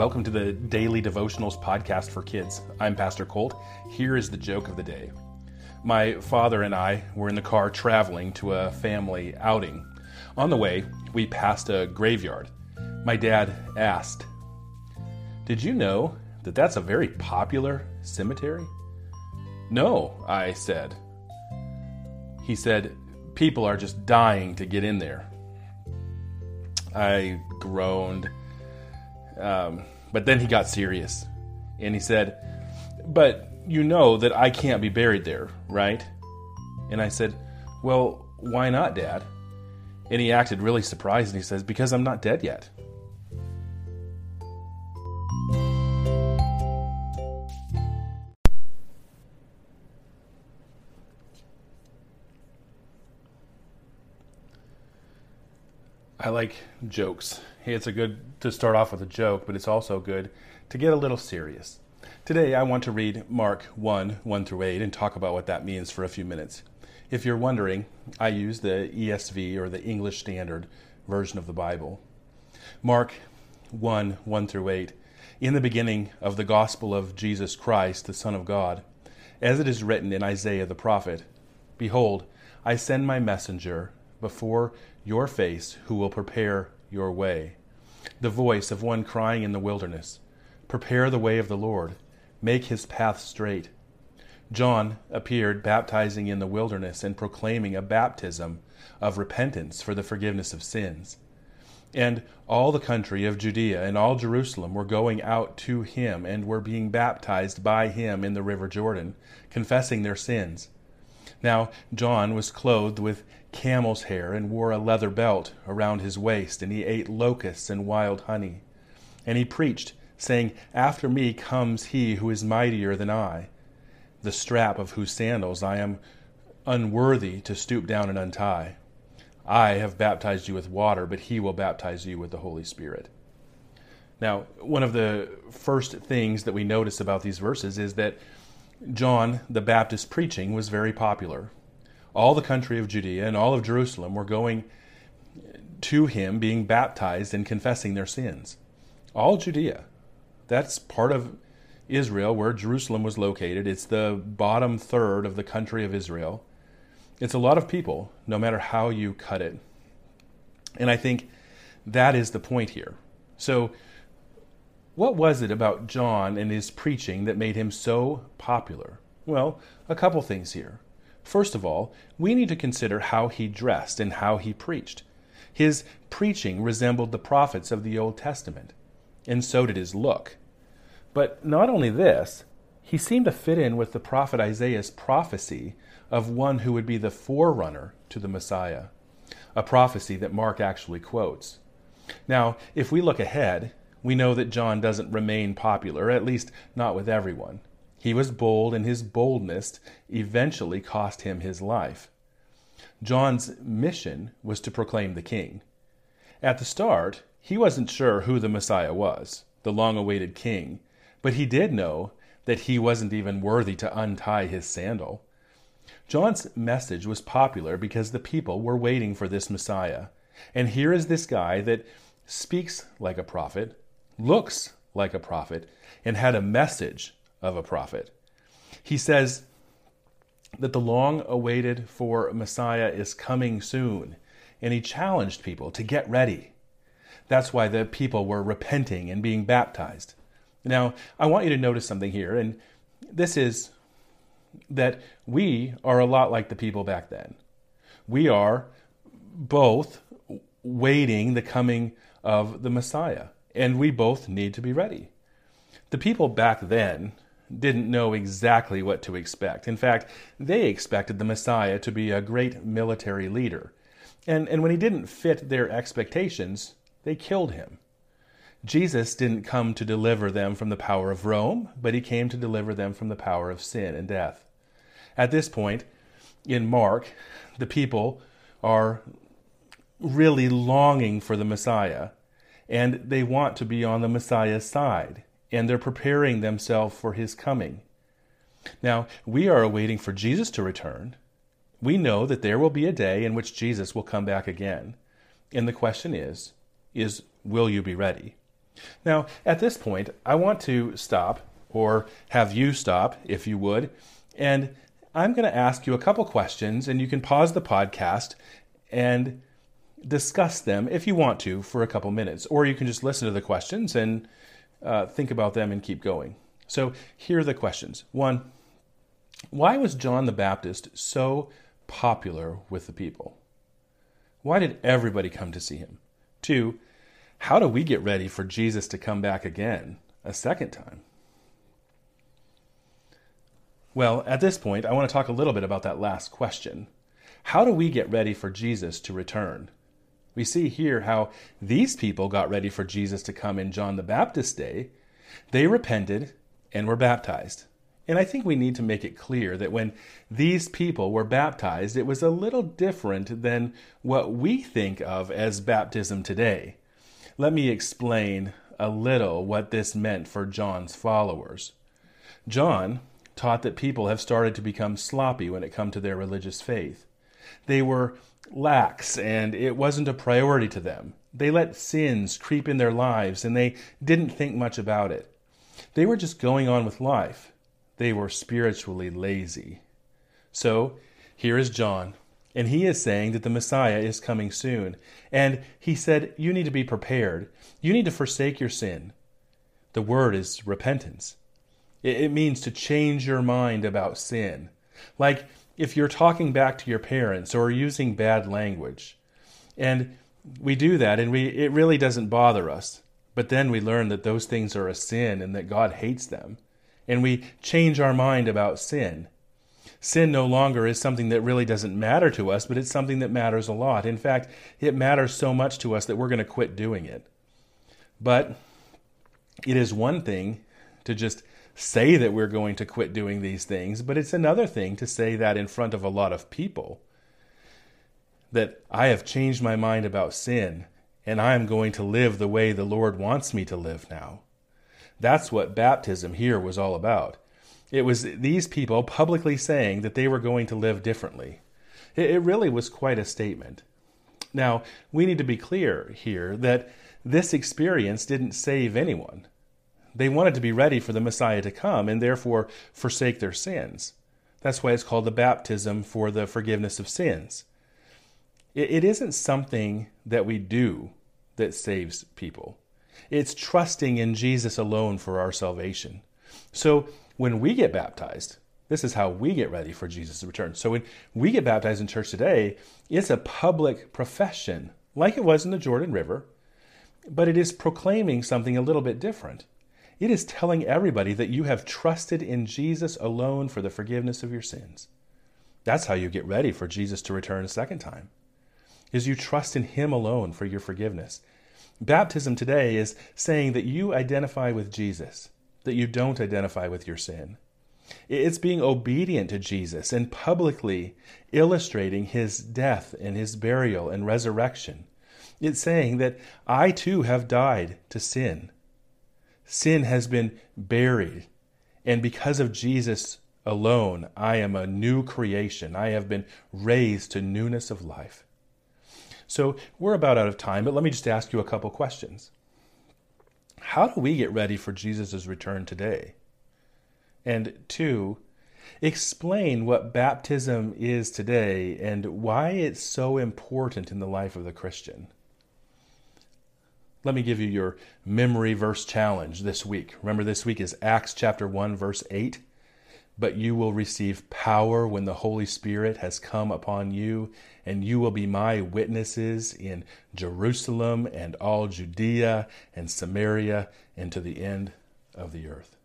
Welcome to the Daily Devotionals podcast for kids. I'm Pastor Colt. Here is the joke of the day. My father and I were in the car traveling to a family outing. On the way, we passed a graveyard. My dad asked, Did you know that that's a very popular cemetery? No, I said. He said, People are just dying to get in there. I groaned um, but then he got serious and he said, But you know that I can't be buried there, right? And I said, Well, why not, Dad? And he acted really surprised and he says, Because I'm not dead yet. I like jokes. It's a good to start off with a joke, but it's also good to get a little serious. Today, I want to read Mark 1 1 through 8 and talk about what that means for a few minutes. If you're wondering, I use the ESV or the English Standard Version of the Bible. Mark 1 1 through 8. In the beginning of the gospel of Jesus Christ, the Son of God, as it is written in Isaiah the prophet Behold, I send my messenger before your face who will prepare your way. The voice of one crying in the wilderness, Prepare the way of the Lord, make his path straight. John appeared baptizing in the wilderness and proclaiming a baptism of repentance for the forgiveness of sins. And all the country of Judea and all Jerusalem were going out to him and were being baptized by him in the river Jordan, confessing their sins. Now John was clothed with camel's hair and wore a leather belt around his waist, and he ate locusts and wild honey. And he preached, saying, After me comes he who is mightier than I, the strap of whose sandals I am unworthy to stoop down and untie. I have baptized you with water, but he will baptize you with the Holy Spirit. Now, one of the first things that we notice about these verses is that John the Baptist preaching was very popular. All the country of Judea and all of Jerusalem were going to him, being baptized and confessing their sins. All Judea. That's part of Israel where Jerusalem was located. It's the bottom third of the country of Israel. It's a lot of people, no matter how you cut it. And I think that is the point here. So, what was it about John and his preaching that made him so popular? Well, a couple things here. First of all, we need to consider how he dressed and how he preached. His preaching resembled the prophets of the Old Testament, and so did his look. But not only this, he seemed to fit in with the prophet Isaiah's prophecy of one who would be the forerunner to the Messiah, a prophecy that Mark actually quotes. Now, if we look ahead, we know that John doesn't remain popular, at least not with everyone. He was bold, and his boldness eventually cost him his life. John's mission was to proclaim the king. At the start, he wasn't sure who the Messiah was, the long awaited king, but he did know that he wasn't even worthy to untie his sandal. John's message was popular because the people were waiting for this Messiah. And here is this guy that speaks like a prophet, looks like a prophet, and had a message of a prophet. He says that the long awaited for Messiah is coming soon, and he challenged people to get ready. That's why the people were repenting and being baptized. Now, I want you to notice something here, and this is that we are a lot like the people back then. We are both waiting the coming of the Messiah and we both need to be ready. The people back then didn't know exactly what to expect. In fact, they expected the Messiah to be a great military leader. And, and when he didn't fit their expectations, they killed him. Jesus didn't come to deliver them from the power of Rome, but he came to deliver them from the power of sin and death. At this point, in Mark, the people are really longing for the Messiah and they want to be on the Messiah's side, and they're preparing themselves for his coming. Now, we are awaiting for Jesus to return. We know that there will be a day in which Jesus will come back again. And the question is, is will you be ready? Now, at this point, I want to stop, or have you stop, if you would, and I'm going to ask you a couple questions, and you can pause the podcast and discuss them if you want to for a couple minutes, or you can just listen to the questions and uh, think about them and keep going. So, here are the questions. One, why was John the Baptist so popular with the people? Why did everybody come to see him? Two, how do we get ready for Jesus to come back again a second time? Well, at this point, I want to talk a little bit about that last question. How do we get ready for Jesus to return? We see here how these people got ready for Jesus to come in John the Baptist's day. They repented and were baptized. And I think we need to make it clear that when these people were baptized, it was a little different than what we think of as baptism today. Let me explain a little what this meant for John's followers. John taught that people have started to become sloppy when it come to their religious faith. They were lax and it wasn't a priority to them. They let sins creep in their lives and they didn't think much about it. They were just going on with life. They were spiritually lazy. So, here is John, and he is saying that the Messiah is coming soon. And he said, You need to be prepared. You need to forsake your sin. The word is repentance. It means to change your mind about sin. Like if you're talking back to your parents or using bad language. And we do that and we it really doesn't bother us. But then we learn that those things are a sin and that God hates them. And we change our mind about sin. Sin no longer is something that really doesn't matter to us, but it's something that matters a lot. In fact, it matters so much to us that we're going to quit doing it. But it is one thing to just say that we're going to quit doing these things, but it's another thing to say that in front of a lot of people. That I have changed my mind about sin and I am going to live the way the Lord wants me to live now. That's what baptism here was all about. It was these people publicly saying that they were going to live differently. It really was quite a statement. Now, we need to be clear here that this experience didn't save anyone. They wanted to be ready for the Messiah to come and therefore forsake their sins. That's why it's called the baptism for the forgiveness of sins. It isn't something that we do that saves people. It's trusting in Jesus alone for our salvation. So when we get baptized, this is how we get ready for Jesus' return. So when we get baptized in church today, it's a public profession, like it was in the Jordan River, but it is proclaiming something a little bit different. It is telling everybody that you have trusted in Jesus alone for the forgiveness of your sins. That's how you get ready for Jesus to return a second time is you trust in Him alone for your forgiveness. Baptism today is saying that you identify with Jesus, that you don't identify with your sin. It's being obedient to Jesus and publicly illustrating his death and his burial and resurrection. It's saying that I too have died to sin. Sin has been buried, and because of Jesus alone, I am a new creation. I have been raised to newness of life. So we're about out of time, but let me just ask you a couple questions. How do we get ready for Jesus' return today? And two, explain what baptism is today and why it's so important in the life of the Christian. Let me give you your memory verse challenge this week. Remember, this week is Acts chapter 1, verse 8 but you will receive power when the Holy Spirit has come upon you, and you will be my witnesses in Jerusalem and all Judea and Samaria and to the end of the earth.